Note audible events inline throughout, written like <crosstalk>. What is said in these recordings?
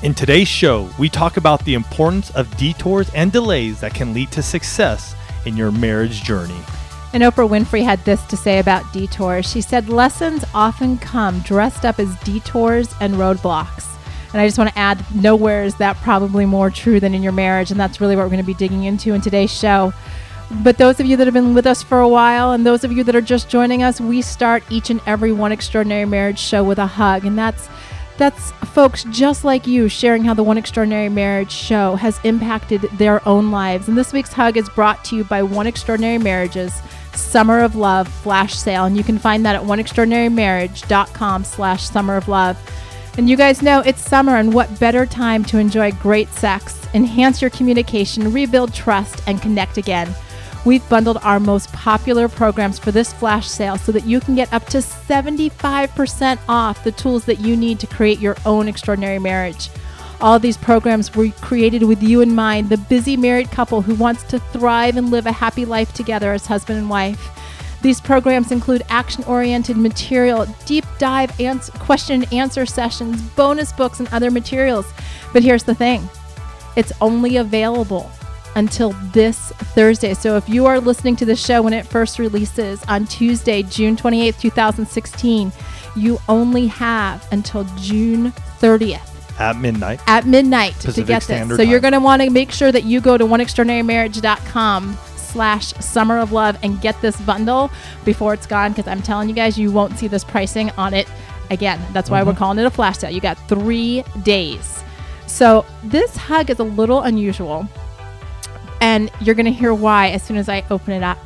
In today's show, we talk about the importance of detours and delays that can lead to success in your marriage journey. And Oprah Winfrey had this to say about detours. She said, Lessons often come dressed up as detours and roadblocks. And I just want to add, nowhere is that probably more true than in your marriage. And that's really what we're going to be digging into in today's show. But those of you that have been with us for a while and those of you that are just joining us, we start each and every one extraordinary marriage show with a hug. And that's that's folks just like you sharing how the One Extraordinary Marriage show has impacted their own lives. And this week's hug is brought to you by One Extraordinary Marriages Summer of Love flash sale. And you can find that at oneextraordinarymarriage.com slash summer of love. And you guys know it's summer, and what better time to enjoy great sex, enhance your communication, rebuild trust, and connect again. We've bundled our most popular programs for this flash sale so that you can get up to 75% off the tools that you need to create your own extraordinary marriage. All these programs were created with you in mind, the busy married couple who wants to thrive and live a happy life together as husband and wife. These programs include action oriented material, deep dive ans- question and answer sessions, bonus books, and other materials. But here's the thing it's only available until this Thursday. So if you are listening to the show when it first releases on Tuesday, June 28th, 2016, you only have until June 30th At midnight. at midnight to Pacific get this. Standard So you're going to want to make sure that you go to oneextraordinarymarriage.com slash summer of love and get this bundle before it's gone because I'm telling you guys, you won't see this pricing on it again. That's why we're Mm-hmm. calling it a flash sale. You got three days. So this hug is a little unusual and you're going to hear why as soon as I open it up.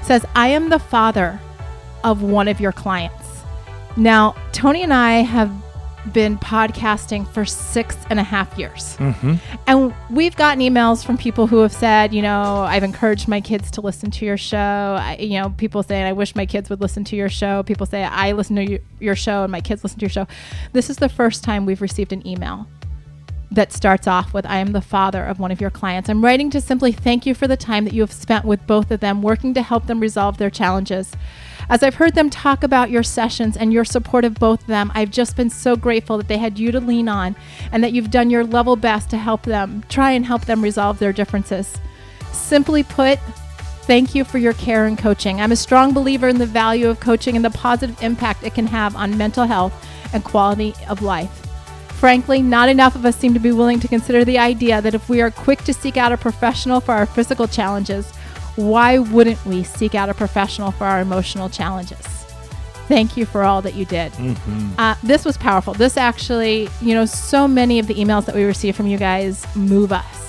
It says, I am the father of one of your clients. Now, Tony and I have been podcasting for six and a half years. Mm-hmm. And we've gotten emails from people who have said, you know, I've encouraged my kids to listen to your show. I, you know, people saying, I wish my kids would listen to your show. People say, I listen to you, your show and my kids listen to your show. This is the first time we've received an email that starts off with I am the father of one of your clients. I'm writing to simply thank you for the time that you have spent with both of them, working to help them resolve their challenges. As I've heard them talk about your sessions and your support of both of them, I've just been so grateful that they had you to lean on and that you've done your level best to help them, try and help them resolve their differences. Simply put, Thank you for your care and coaching. I'm a strong believer in the value of coaching and the positive impact it can have on mental health and quality of life. Frankly, not enough of us seem to be willing to consider the idea that if we are quick to seek out a professional for our physical challenges, why wouldn't we seek out a professional for our emotional challenges? Thank you for all that you did. Uh, this was powerful. This actually, you know, so many of the emails that we receive from you guys move us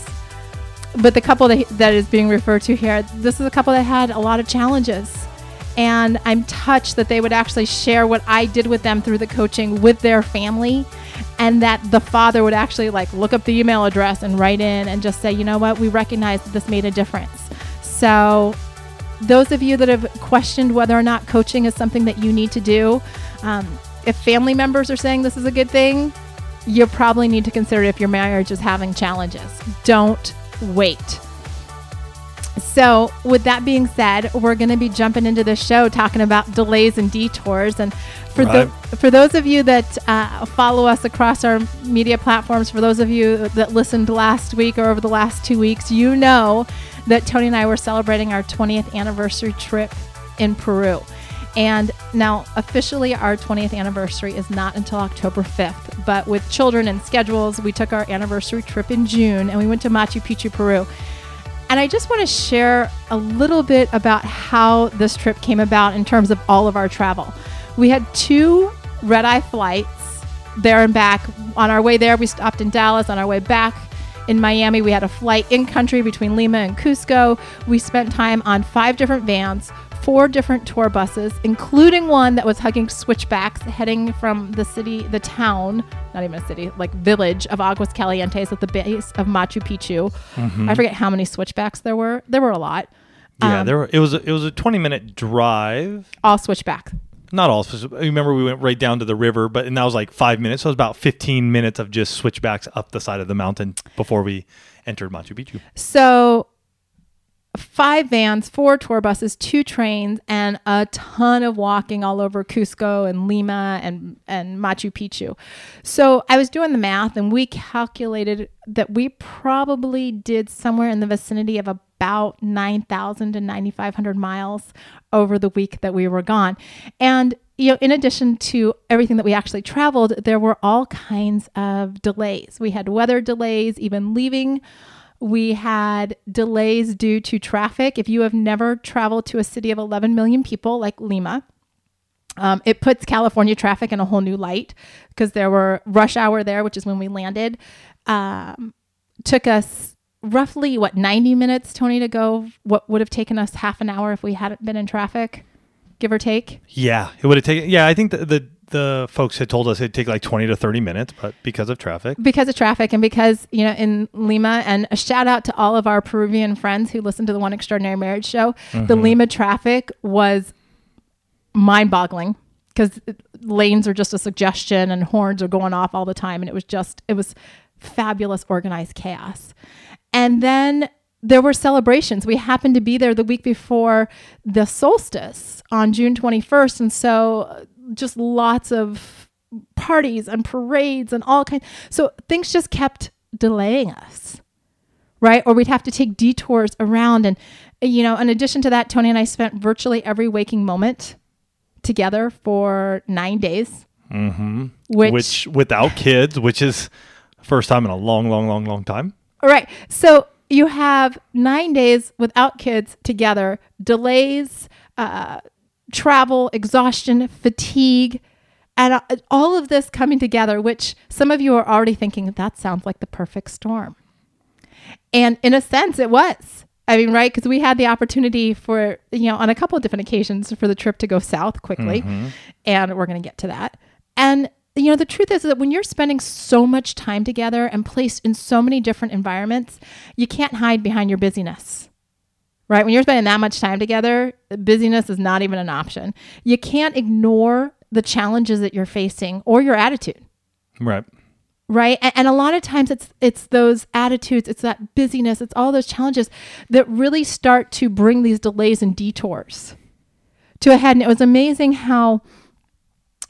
but the couple that, that is being referred to here, this is a couple that had a lot of challenges. And I'm touched that they would actually share what I did with them through the coaching with their family. And that the father would actually like look up the email address and write in and just say, you know what, we recognize that this made a difference. So, those of you that have questioned whether or not coaching is something that you need to do, um, if family members are saying this is a good thing, you probably need to consider if your marriage is having challenges. Don't wait. So, with that being said, we're going to be jumping into the show talking about delays and detours. And for Right. the, for those of you that uh, follow us across our media platforms, for those of you that listened last week or over the last two weeks, you know that Tony and I were celebrating our 20th anniversary trip in Peru. And now, officially, our 20th anniversary is not until October 5th. But with children and schedules, we took our anniversary trip in June and we went to Machu Picchu, Peru. And I just want to share a little bit about how this trip came about in terms of all of our travel. We had two red eye flights there and back. On our way there, we stopped in Dallas. On our way back in Miami, we had a flight in country between Lima and Cusco. We spent time on five different vans, four different tour buses, including one that was hugging switchbacks heading from the city, the town, not even a city, like village of Aguas Calientes at the base of Machu Picchu. I forget how many switchbacks there were. There were a lot. Yeah, Um, there were, it was a, it was a 20 minute drive. All switchbacks. Not all. Remember we went right down to the river, but and that was like five minutes. So it was about 15 minutes of just switchbacks up the side of the mountain before we entered Machu Picchu. So, five vans, four tour buses, two trains, and a ton of walking all over Cusco and Lima and, and Machu Picchu. So, I was doing the math and we calculated that we probably did somewhere in the vicinity of about 9,000 to 9,500 miles over the week that we were gone. And you know, in addition to everything that we actually traveled, there were all kinds of delays. We had weather delays, even leaving. We had delays due to traffic. If you have never traveled to a city of 11 million people like Lima, um, it puts California traffic in a whole new light because there were rush hour there, which is when we landed. Um, took us roughly what 90 minutes, Tony, to go. What would have taken us half an hour if we hadn't been in traffic, give or take. Yeah, it would have taken. Yeah, I think the, the the folks had told us it'd take like 20 to 30 minutes, but because of traffic. because of traffic and because you know in Lima and a shout out to all of our Peruvian friends who listen to the One Extraordinary Marriage show. The mm-hmm. Lima traffic was mind-boggling because lanes are just a suggestion and horns are going off all the time and it was just it was fabulous organized chaos. And then there were celebrations. We happened to be there the week before the solstice on June 21st and so just lots of parties and parades and all kinds. So things just kept delaying us, right? Or we'd have to take detours around. And, you know, in addition to that, Tony and I spent virtually every waking moment together for nine days. Mm-hmm. Which, which without kids, which is first time in a long, long, long, long time. all right. So you have nine days without kids together, delays, uh, travel, exhaustion, fatigue, and uh, all of this coming together, which some of you are already thinking that sounds like the perfect storm. And in a sense, it was. I mean, right? Because we had the opportunity for, you know, on a couple of different occasions for the trip to go south quickly. And we're going to get to that. And, you know, the truth is that when you're spending so much time together and placed in so many different environments, you can't hide behind your busyness right? When you're spending that much time together, busyness is not even an option. You can't ignore the challenges that you're facing or your attitude, Right. right? And, and a lot of times it's it's those attitudes, it's that busyness, it's all those challenges that really start to bring these delays and detours to a head. And it was amazing how,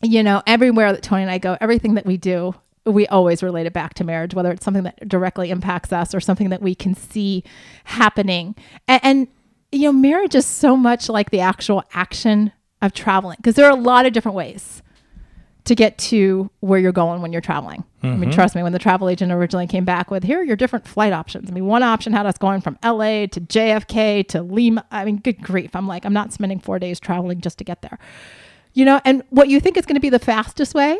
you know, everywhere that Tony and I go, everything that we do, we always relate it back to marriage, whether it's something that directly impacts us or something that we can see happening. And, and you know, marriage is so much like the actual action of traveling because there are a lot of different ways to get to where you're going when you're traveling. I mean, mm-hmm. trust me, when the travel agent originally came back with, here are your different flight options. I mean, one option had us going from LA to JFK to Lima. I mean, good grief. I'm like, I'm not spending four days traveling just to get there. You know, and what you think is going to be the fastest way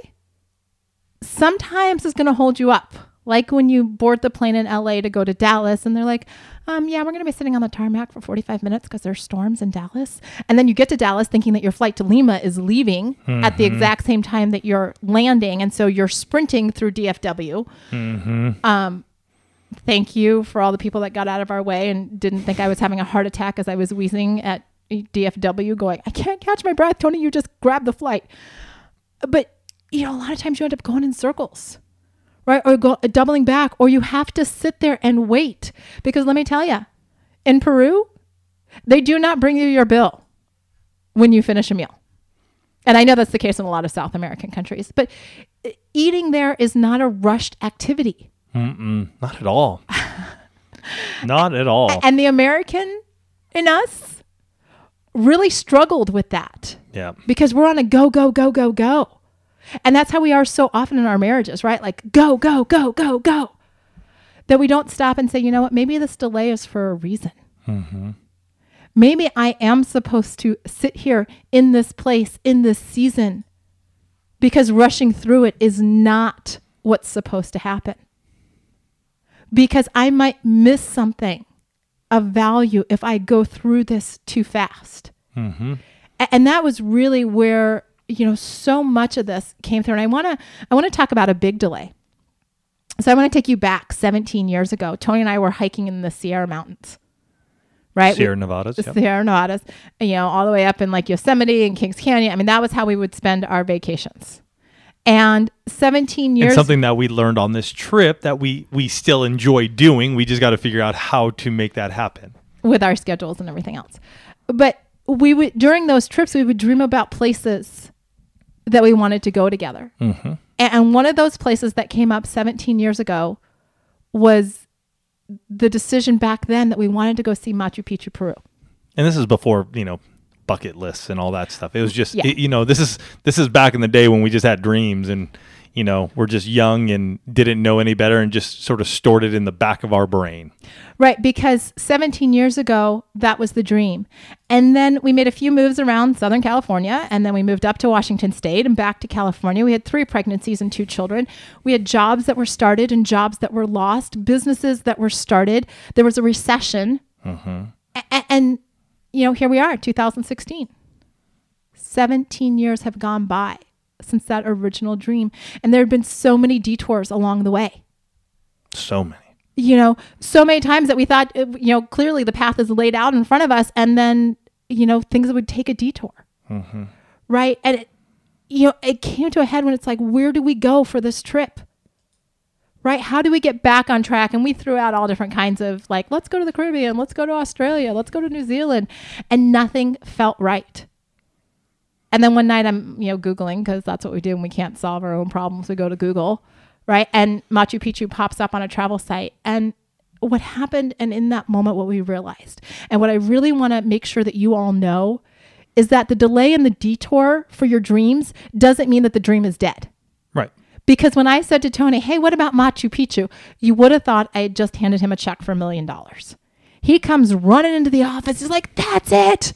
sometimes is going to hold you up. Like when you board the plane in LA to go to Dallas and they're like, um, yeah, we're going to be sitting on the tarmac for 45 minutes because there's storms in Dallas. And then you get to Dallas thinking that your flight to Lima is leaving at the exact same time that you're landing. And so you're sprinting through DFW. Um, thank you for all the people that got out of our way and didn't think I was having a heart attack as I was wheezing at DFW going, I can't catch my breath. Tony, you just grab the flight. But, you know, a lot of times you end up going in circles right? Or go, doubling back, or you have to sit there and wait. Because let me tell you, in Peru, they do not bring you your bill when you finish a meal. And I know that's the case in a lot of South American countries, but eating there is not a rushed activity. Mm-mm, not at all. <laughs> not at all. And the American in us really struggled with that Yeah. because we're on a go, go, go, go, go. And that's how we are so often in our marriages, right? Like go, go, go, go, go. That we don't stop and say, you know what, maybe this delay is for a reason. Maybe I am supposed to sit here in this place, in this season, because rushing through it is not what's supposed to happen. Because I might miss something of value if I go through this too fast. Mm-hmm. And that was really where you know so much of this came through. And I want to I want to talk about a big delay. So I want to take you back 17 years ago. Tony and I were hiking in the Sierra Mountains. Right? Sierra We- Nevadas. the yep. Sierra Nevadas, you know, all the way up in like Yosemite and Kings Canyon. I mean, that was how we would spend our vacations. And 17 years and something that we learned on this trip that we we still enjoy doing. We just got to figure out how to make that happen. with our schedules and everything else. But we would during those trips we would dream about places that we wanted to go together. Mm-hmm. And one of those places that came up 17 years ago was the decision back then that we wanted to go see Machu Picchu, Peru. And this is before you know bucket lists and all that stuff. It was just Yeah. it- you know this is this is back in the day when we just had dreams and you know we're just young and didn't know any better and just sort of stored it in the back of our brain. Right, because 17 years ago, that was the dream. And then we made a few moves around Southern California, and then we moved up to Washington State and back to California. We had three pregnancies and two children. We had jobs that were started and jobs that were lost, businesses that were started. There was a recession. Mm-hmm. A- a- and, you know, here we are, 2016. 17 years have gone by since that original dream. And there have been so many detours along the way So many. you know, so many times that we thought, uh, you know, clearly the path is laid out in front of us, and then, you know, things would take a detour, right? And it, you know, it came to a head when it's like, where do we go for this trip? Right? How do we get back on track? And we threw out all different kinds of like, let's go to the Caribbean, let's go to Australia, let's go to New Zealand, and nothing felt right. And then one night I'm, you know, Googling because that's what we do when we can't solve our own problems. We go to Google, right? And Machu Picchu pops up on a travel site. And what happened, and in that moment, what we realized, and what I really want to make sure that you all know is that the delay and the detour for your dreams doesn't mean that the dream is dead. Right. Because when I said to Tony, hey, what about Machu Picchu? You would have thought I had just handed him a check for a million dollars. He comes running into the office. He's like, that's it.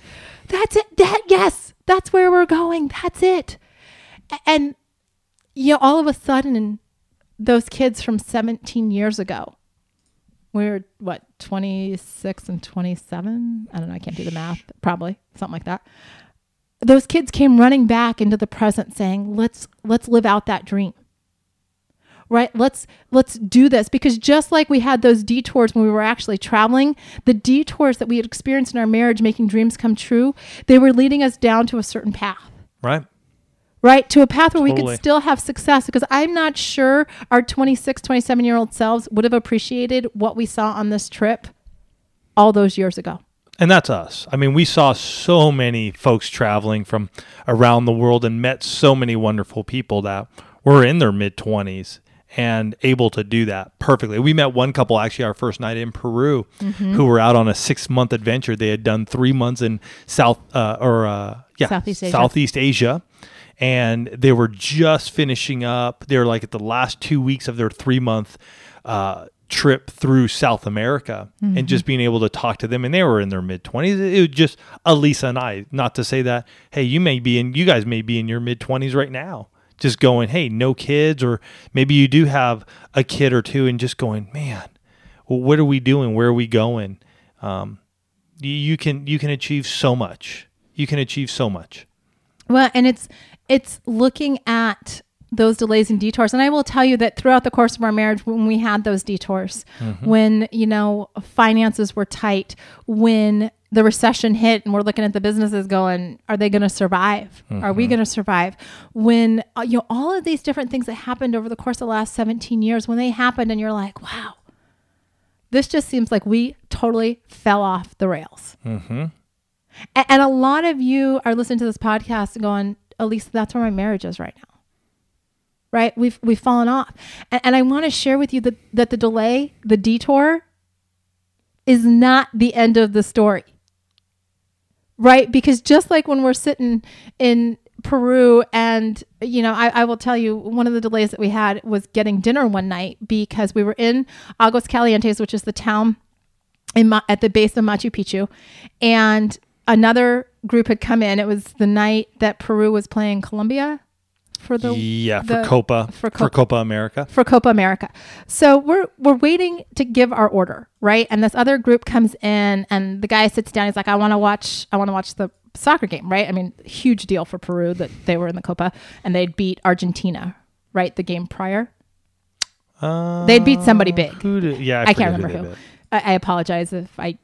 That's it. That, yes, that's where we're going. That's it. And, you know, all of a sudden, those kids from 17 years ago, we're what, 26 and 27? I don't know. I can't do the math. Probably something like that. Those kids came running back into the present saying, let's, let's live out that dream right? Let's let's do this. Because just like we had those detours when we were actually traveling the detours that we had experienced in our marriage making dreams come true they were leading us down to a certain path. Right. right? To a path where we could still have success. Because i'm not sure our 26 27 year old selves would have appreciated what we saw on this trip all those years ago. And that's us. I mean, we saw so many folks traveling from around the world and met so many wonderful people that were in their mid 20s and able to do that perfectly. We met one couple actually our first night in Peru who were out on a 6 month adventure. They had done 3 months in South uh, or uh, yeah, Southeast Asia. Southeast Asia and they were just finishing up. They were like at the last 2 weeks of their 3 month uh, trip through South America and just being able to talk to them and they were in their mid 20s it was just Elisa and I not to say that hey you may be in you guys may be in your mid 20s right now just going hey no kids or maybe you do have a kid or two and just going man well, what are we doing? Where are we going? Um, you, you can you can achieve so much. You can achieve so much. Well, and it's it's looking at those delays and detours. And I will tell you that throughout the course of our marriage, when we had those detours, when you know finances were tight, when the recession hit, and we're looking at the businesses going, are they going to survive? Are we going to survive? When uh, you know all of these different things that happened over the course of the last 17 years, when they happened, and you're like, wow, this just seems like we totally fell off the rails. mm-hmm. A- And a lot of you are listening to this podcast going, at least that's where my marriage is right now. Right? We've we've fallen off. And, and I want to share with you that, that the delay, the detour, is not the end of the story. Right? Because just like when we're sitting in Peru and you know, I, I will tell you one of the delays that we had was getting dinner one night because we were in Aguas Calientes, which is the town in Ma- at the base of Machu Picchu, and another group had come in. It was the night that Peru was playing Colombia for the yeah for Copa for for, Copa America for Copa America. So we're we're waiting to give our order, right? And this other group comes in, and the guy sits down. He's like, "I want to watch. I want to watch the soccer game, right? I mean, huge deal for Peru that they were in the Copa and they'd beat Argentina, right? The game prior. Uh, They'd beat somebody big. Who did, yeah, I, I, can't remember they who. I, I apologize if I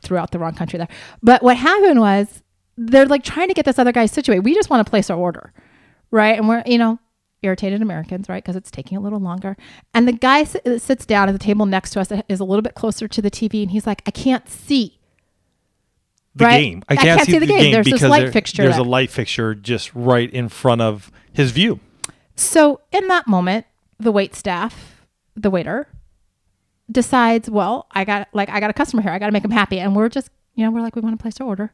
threw out the wrong country there. But what happened was they're like trying to get this other guy situated. We just want to place our order, right? And we're you know irritated Americans, right? Because it's taking a little longer. And the guy s- sits down at the table next to us is a little bit closer to the TV, and he's like, "I can't see." The Right? game. I I can't, can't see the game. There's this light there- fixture There's a light fixture just right in front of his view. So in that moment, the wait staff, the waiter, decides, well, I got like I got a customer here. I got to make him happy, and we're just you know we're like we want to place our order,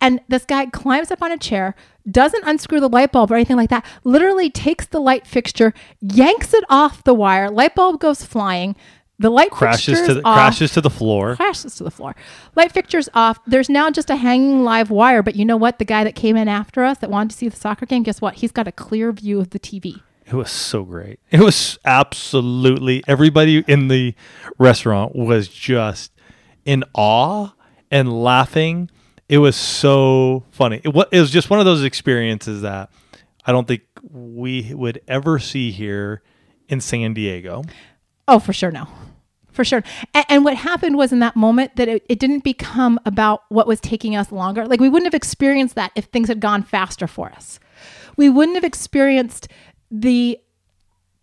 and this guy climbs up on a chair, doesn't unscrew the light bulb or anything like that. Literally takes the light fixture, yanks it off the wire. Light bulb goes flying. The light Crashes to the off crashes to the floor. crashes to the floor. Light fixture's off. There's now just a hanging live wire. But you know what? The guy that came in after us that wanted to see the soccer game, guess what? He's got a clear view of the TV. It was so great. It was absolutely everybody in the restaurant was just in awe and laughing. It was so funny. It was, just one of those experiences that I don't think we would ever see here in San Diego. Oh, for sure, no. For sure. And, and what happened was in that moment that it, it didn't become about what was taking us longer. Like we wouldn't have experienced that if things had gone faster for us. We wouldn't have experienced the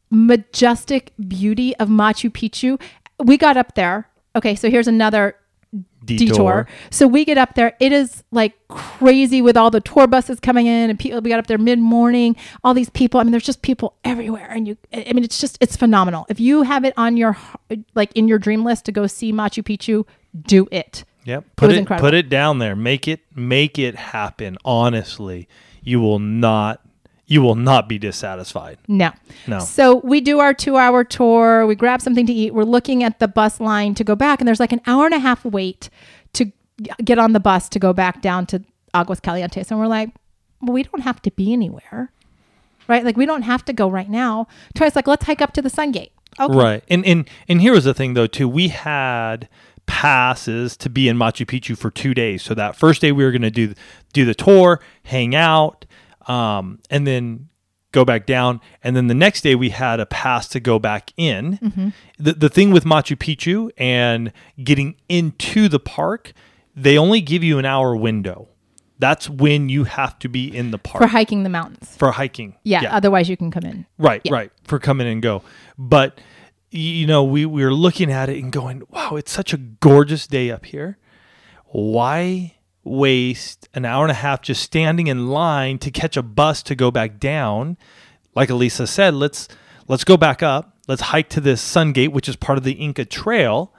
majestic beauty of Machu Picchu. We got up there. Okay, so here's another Detour. detour. So we get up there. It is like crazy with all the tour buses coming in and people. We got up there mid morning. All these people. I mean, there's just people everywhere, and you. I mean, it's just it's phenomenal. If you have it on your like in your dream list to go see Machu Picchu, do it. Yep. Put was it put it down there. Make it make it happen. Honestly, you will not you will not be dissatisfied. No. No. So we do our two hour tour. We grab something to eat. We're looking at the bus line to go back, and there's like an hour and a half wait to get on the bus to go back down to Aguas Calientes. And we're like, well, we don't have to be anywhere, right? Like we don't have to go right now. Troy's like, let's hike up to the Sun Gate. Okay. Right. And and and here was the thing though too. We had passes to be in Machu Picchu for two days. So that first day we were going to do do the tour, hang out, um, and then go back down. And then the next day we had a pass to go back in. The the thing with Machu Picchu and getting into the park, they only give you an hour window. That's when you have to be in the park For hiking the mountains. for hiking. Yeah, Otherwise, you can come in. Right, Yeah. right. For come in and go. But you know, we, we were looking at it and going, wow, it's such a gorgeous day up here. Why waste an hour and a half just standing in line to catch a bus to go back down? Like Elisa said, let's let's go back up. Let's hike to this Sun Gate, which is part of the Inca Trail,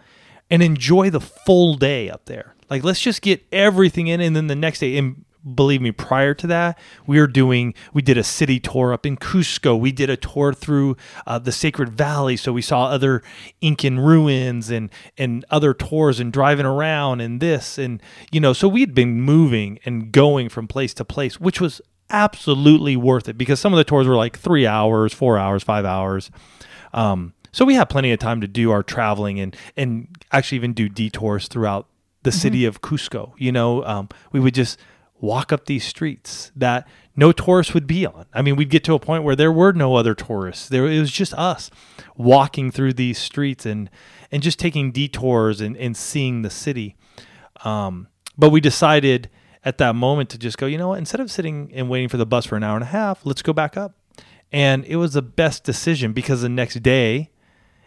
and enjoy the full day up there. Like let's just get everything in and then the next day and believe me prior to that we were doing we did a city tour up in Cusco. We did a tour through uh, the Sacred Valley. So we saw other Incan ruins and and other tours and driving around and this and you know so we'd been moving and going from place to place which was absolutely worth it because some of the tours were like 3 hours 4 hours 5 hours. Um, so we had plenty of time to do our traveling and and actually even do detours throughout the city of Cusco. You know, um, we would just walk up these streets that no tourists would be on. I mean, we'd get to a point where there were no other tourists. There it was just us walking through these streets and and just taking detours and, and seeing the city. Um, but we decided at that moment to just go, you know what, instead of sitting and waiting for the bus for an hour and a half, let's go back up. And it was the best decision because the next day,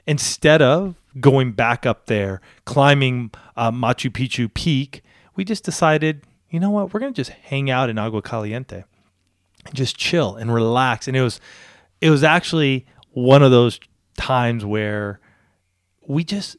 instead of going back up there, climbing uh, Machu Picchu peak, we just decided, you know what, we're going to just hang out in Agua Caliente and just chill and relax. And it was, it was actually one of those times where we just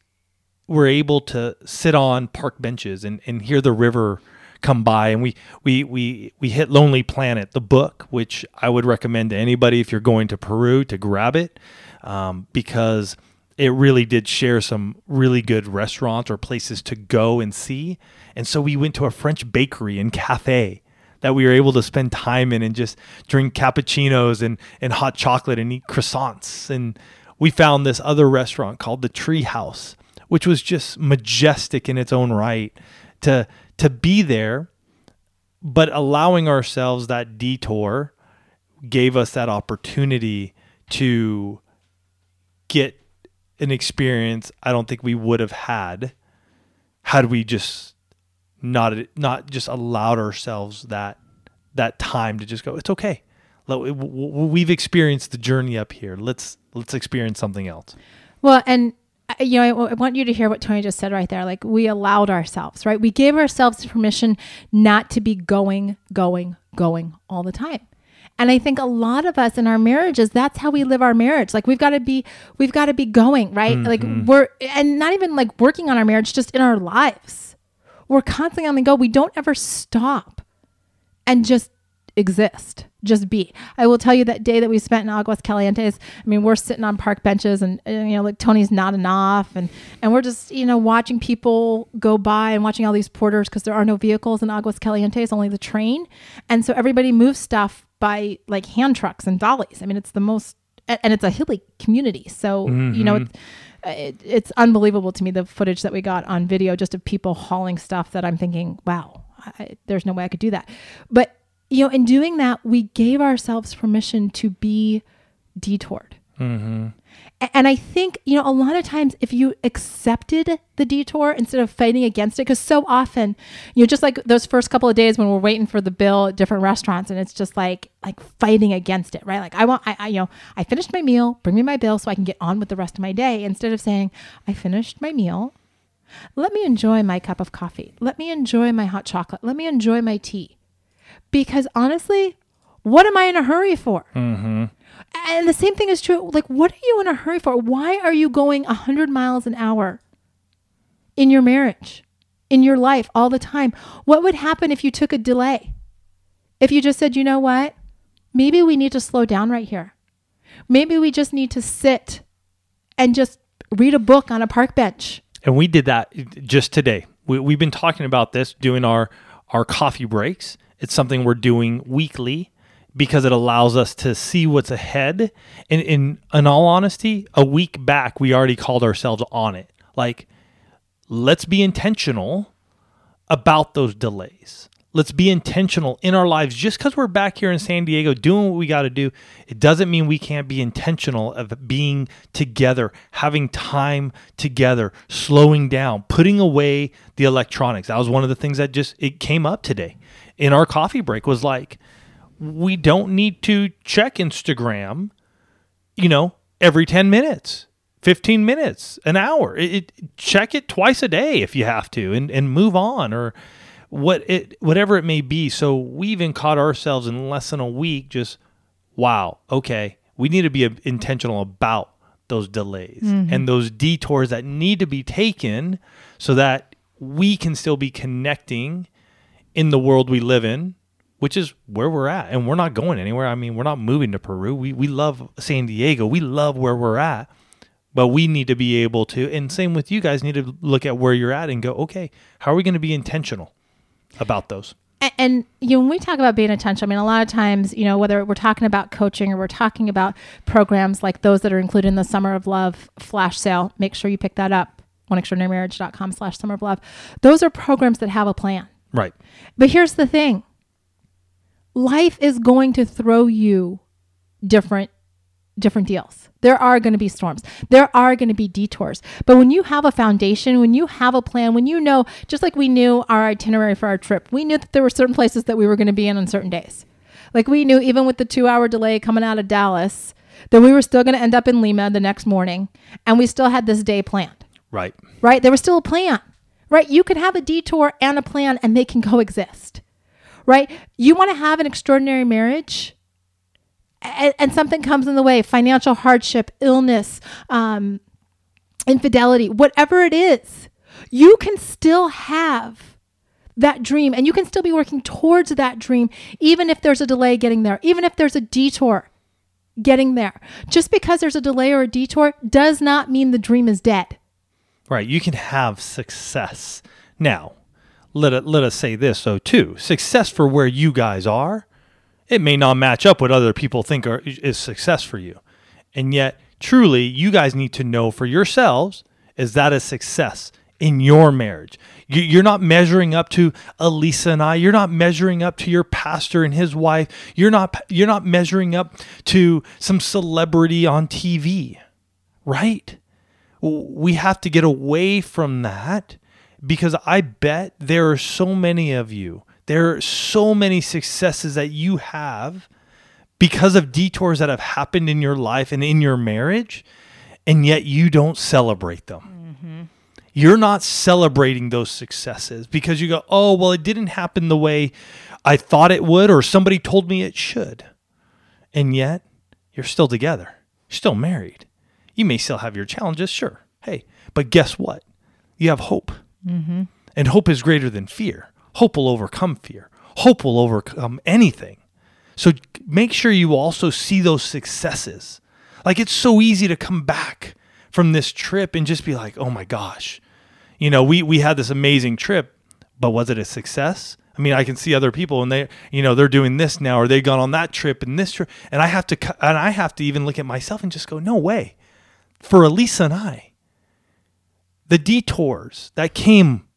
were able to sit on park benches and, and hear the river come by and we, we we we hit lonely planet the book which i would recommend to anybody if you're going to peru to grab it um, because it really did share some really good restaurants or places to go and see. And so we went to a french bakery and cafe that we were able to spend time in and just drink cappuccinos and, and hot chocolate and eat croissants. And we found this other restaurant called the tree house which was just majestic in its own right to to be there but allowing ourselves that detour gave us that opportunity to get an experience I don't think we would have had had we just not not just allowed ourselves that that time to just go it's okay. We've experienced the journey up here. Let's let's experience something else. Well and uh, you know I, I want you to hear what tony just said right there. Like we allowed ourselves right? We gave ourselves permission not to be going going going all the time and I think a lot of us in our marriages, that's how we live our marriage. Like we've got to be, we've got to be going, right? Mm-hmm. Like we're, and not even like working on our marriage, just in our lives. We're constantly on the go. We don't ever stop and just exist, just be. I will tell you that day that we spent in Aguas Calientes, I mean, we're sitting on park benches and, and, you know, like Tony's nodding off and, and we're just, you know, watching people go by and watching all these porters because there are no vehicles in Aguas Calientes, only the train. And so everybody moves stuff by like hand trucks and dollies. I mean, it's the most, and it's a hilly community. So, mm-hmm. you know, it's, it, it's unbelievable to me the footage that we got on video just of people hauling stuff that I'm thinking, wow, I, there's no way I could do that. But, you know, in doing that, we gave ourselves permission to be detoured. Mm-hmm. And I think, you know, a lot of times if you accepted the detour instead of fighting against it, because so often, you know, just like those first couple of days when we're waiting for the bill at different restaurants and it's just like, like fighting against it, right? Like I want, I, I, you know, I finished my meal, bring me my bill so I can get on with the rest of my day instead of saying, I finished my meal. Let me enjoy my cup of coffee. Let me enjoy my hot chocolate. Let me enjoy my tea. Because honestly, what am I in a hurry for? Mm-hmm. And the same thing is true. Like, what are you in a hurry for? Why are you going 100 miles an hour in your marriage, in your life, all the time? What would happen if you took a delay? If you just said, you know what? Maybe we need to slow down right here. Maybe we just need to sit and just read a book on a park bench. And we did that just today. We, we've been talking about this, doing our, our coffee breaks. It's something we're doing weekly because it allows us to see what's ahead. And in in all honesty, a week back we already called ourselves on it. Like, let's be intentional about those delays. Let's be intentional in our lives. Just because we're back here in San Diego doing what we got to do, it doesn't mean we can't be intentional of being together, having time together, slowing down, putting away the electronics. That was one of the things that just it came up today in our coffee break was like, we don't need to check Instagram, you know, every 10 minutes, 15 minutes, an hour. It, it, check it twice a day if you have to and, and move on or what it whatever it may be. So we even caught ourselves in less than a week just wow, okay, we need to be intentional about those delays mm-hmm. and those detours that need to be taken so that we can still be connecting in the world we live in which is where we're at. And we're not going anywhere. I mean, we're not moving to Peru. We, we love San Diego. We love where we're at. But we need to be able to, and same with you guys, need to look at where you're at and go, okay, how are we going to be intentional about those? And, and, you know, when we talk about being intentional, I mean, a lot of times, you know, whether we're talking about coaching or we're talking about programs like those that are included in the Summer of Love flash sale, make sure you pick that up. OneExtraordinaryMarriage.com slash Summer of Love. Those are programs that have a plan. Right. But here's the thing life is going to throw you different different deals. There are going to be storms. There are going to be detours. But when you have a foundation, when you have a plan, when you know, just like we knew our itinerary for our trip, we knew that there were certain places that we were going to be in on certain days. Like we knew, even with the two hour delay coming out of Dallas, that we were still going to end up in Lima the next morning. And we still had this day planned. Right. Right. There was still a plan. Right. You could have a detour and a plan and they can coexist right? You want to have an extraordinary marriage and, and, something comes in the way financial hardship, illness, um, infidelity, whatever it is, you can still have that dream and you can still be working towards that dream, even if there's a delay getting there, even if there's a detour getting there. Just because there's a delay or a detour does not mean the dream is dead. Right. You can have success. Now, let, it, let us say this though too success for where you guys are it may not match up what other people think are, is success for you and yet truly you guys need to know for yourselves is that a success in your marriage. You- You're not measuring up to Elisa and I. You're not measuring up to your pastor and his wife. You're not you're not measuring up to some celebrity on TV, right? We have to get away from that because I bet there are so many of you. There are so many successes that you have because of detours that have happened in your life and in your marriage, and yet you don't celebrate them. Mm-hmm. You're not celebrating those successes because you go, oh, well, it didn't happen the way I thought it would, or somebody told me it should. And yet, you're still together, you're still married. You may still have your challenges, sure. Hey, but guess what? You have hope. Mm-hmm. And hope is greater than fear. Hope will overcome fear. Hope will overcome anything. So make sure you also see those successes. Like it's so easy to come back from this trip and just be like, "Oh my gosh." You know, we we had this amazing trip, but was it a success? I mean, I can see other people and they, you know, they're doing this now or they've gone on that trip and this trip and I have to and I have to even look at myself and just go, "No way." For Elisa and I, the detours that came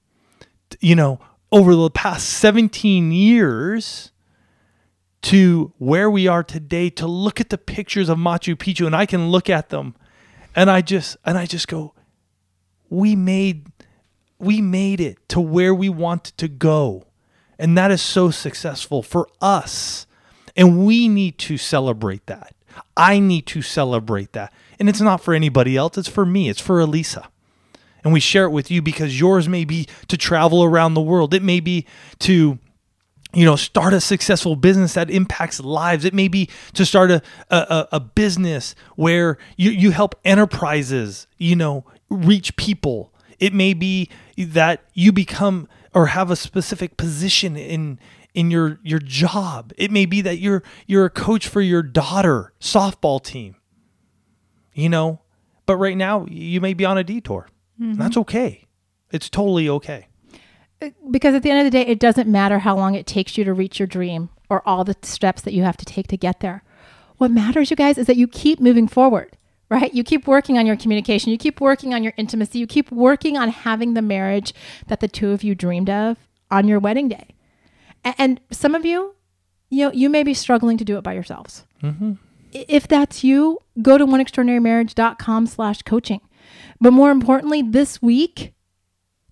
you know, over the past 17 years to where we are today to look at the pictures of Machu Picchu and I can look at them and I just and I just go we made we made it to where we wanted to go. And that is so successful for us. And we need to celebrate that. I need to celebrate that. And it's not for anybody else, it's for me, it's for Elisa and we share it with you because yours may be to travel around the world. It may be to you know start a successful business that impacts lives. It may be to start a, a, a business where you, you help enterprises you know reach people. It may be that you become or have a specific position in in your your job. It may be that you're you're a coach for your daughter softball team you know? But right now you may be on a detour Mm-hmm. that's okay it's totally okay uh, because at the end of the day, it doesn't matter how long it takes you to reach your dream or all the steps that you have to take to get there. What matters, you guys, is that you keep moving forward, right? You keep working on your communication, you keep working on your intimacy, you keep working on having the marriage that the two of you dreamed of on your wedding day. And some of you, you know, you may be struggling to do it by yourselves. Mm-hmm. I- If that's you, go to oneextraordinarymarriage.com slash coaching. But more importantly, this week,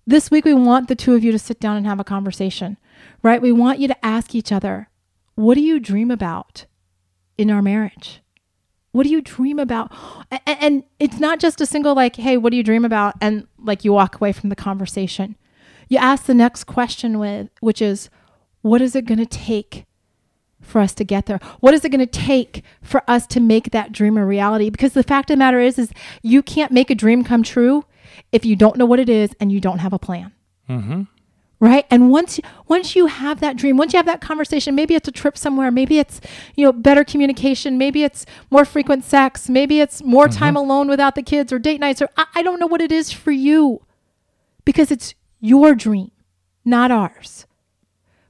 this week we want the two of you to sit down and have a conversation, right? We want you to ask each other, what do you dream about in our marriage? What do you dream about? And it's not just a single, like, hey, what do you dream about? And like you walk away from the conversation. You ask the next question with, which is, what is it going to take for us to get there? What is it going to take for us to make that dream a reality? Because the fact of the matter is, is you can't make a dream come true if you don't know what it is and you don't have a plan. Mm-hmm. Right. And once once you have that dream, once you have that conversation, maybe it's a trip somewhere, maybe it's, you know, better communication, maybe it's more frequent sex, maybe it's more mm-hmm. time alone without the kids or date nights, or I, I don't know what it is for you. Because it's your dream, not ours.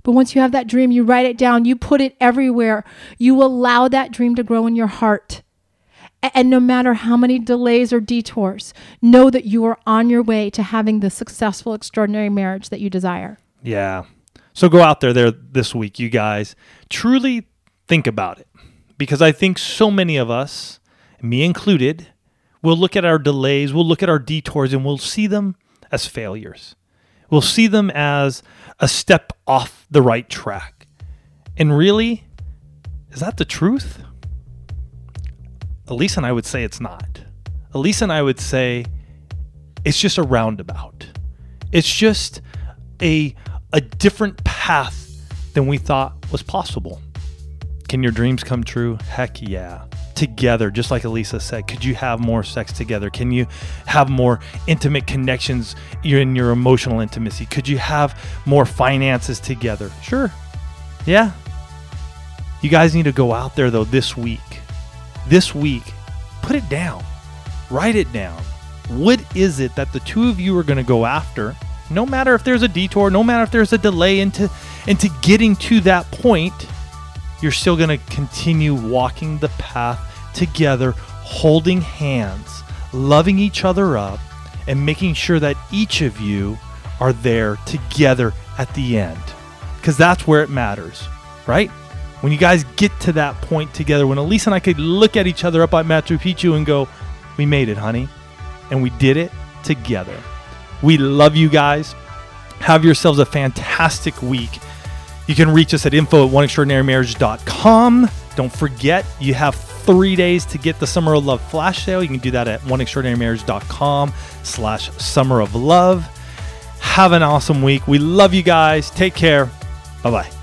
But once you have that dream, you write it down, you put it everywhere. You allow that dream to grow in your heart. And no matter how many delays or detours, know that you are on your way to having the successful, extraordinary marriage that you desire. Yeah. So go out there there this week, you guys. Truly think about it. Because I think so many of us, me included, will look at our delays, we'll look at our detours, and we'll see them as failures. We'll see them as a step off the right track. And really, is that the truth? Elise and I would say it's not. Elise and I would say it's just a roundabout. It's just a a different path than we thought was possible. Can your dreams come true? Heck yeah. Together, just like Elisa said, could you have more sex together? Can you have more intimate connections in your emotional intimacy? Could you have more finances together? Sure. Yeah. You guys need to go out there though this week. This week, put it down. Write it down. What is it that the two of you are going to go after? No matter if there's a detour, no matter if there's a delay into into getting to that point, you're still going to continue walking the path together, holding hands, loving each other up, and making sure that each of you are there together at the end. Because that's where it matters, right? When you guys get to that point together, when Elise and I could look at each other up at Machu Picchu and go, We made it, honey. And we did it together. We love you guys. Have yourselves a fantastic week. You can reach us at info at oneextraordinarymarriage.com. Don't forget, you have three days to get the Summer of Love flash sale. You can do that at oneextraordinarymarriage.com slash summer of love. Have an awesome week. We love you guys. Take care. Bye-bye.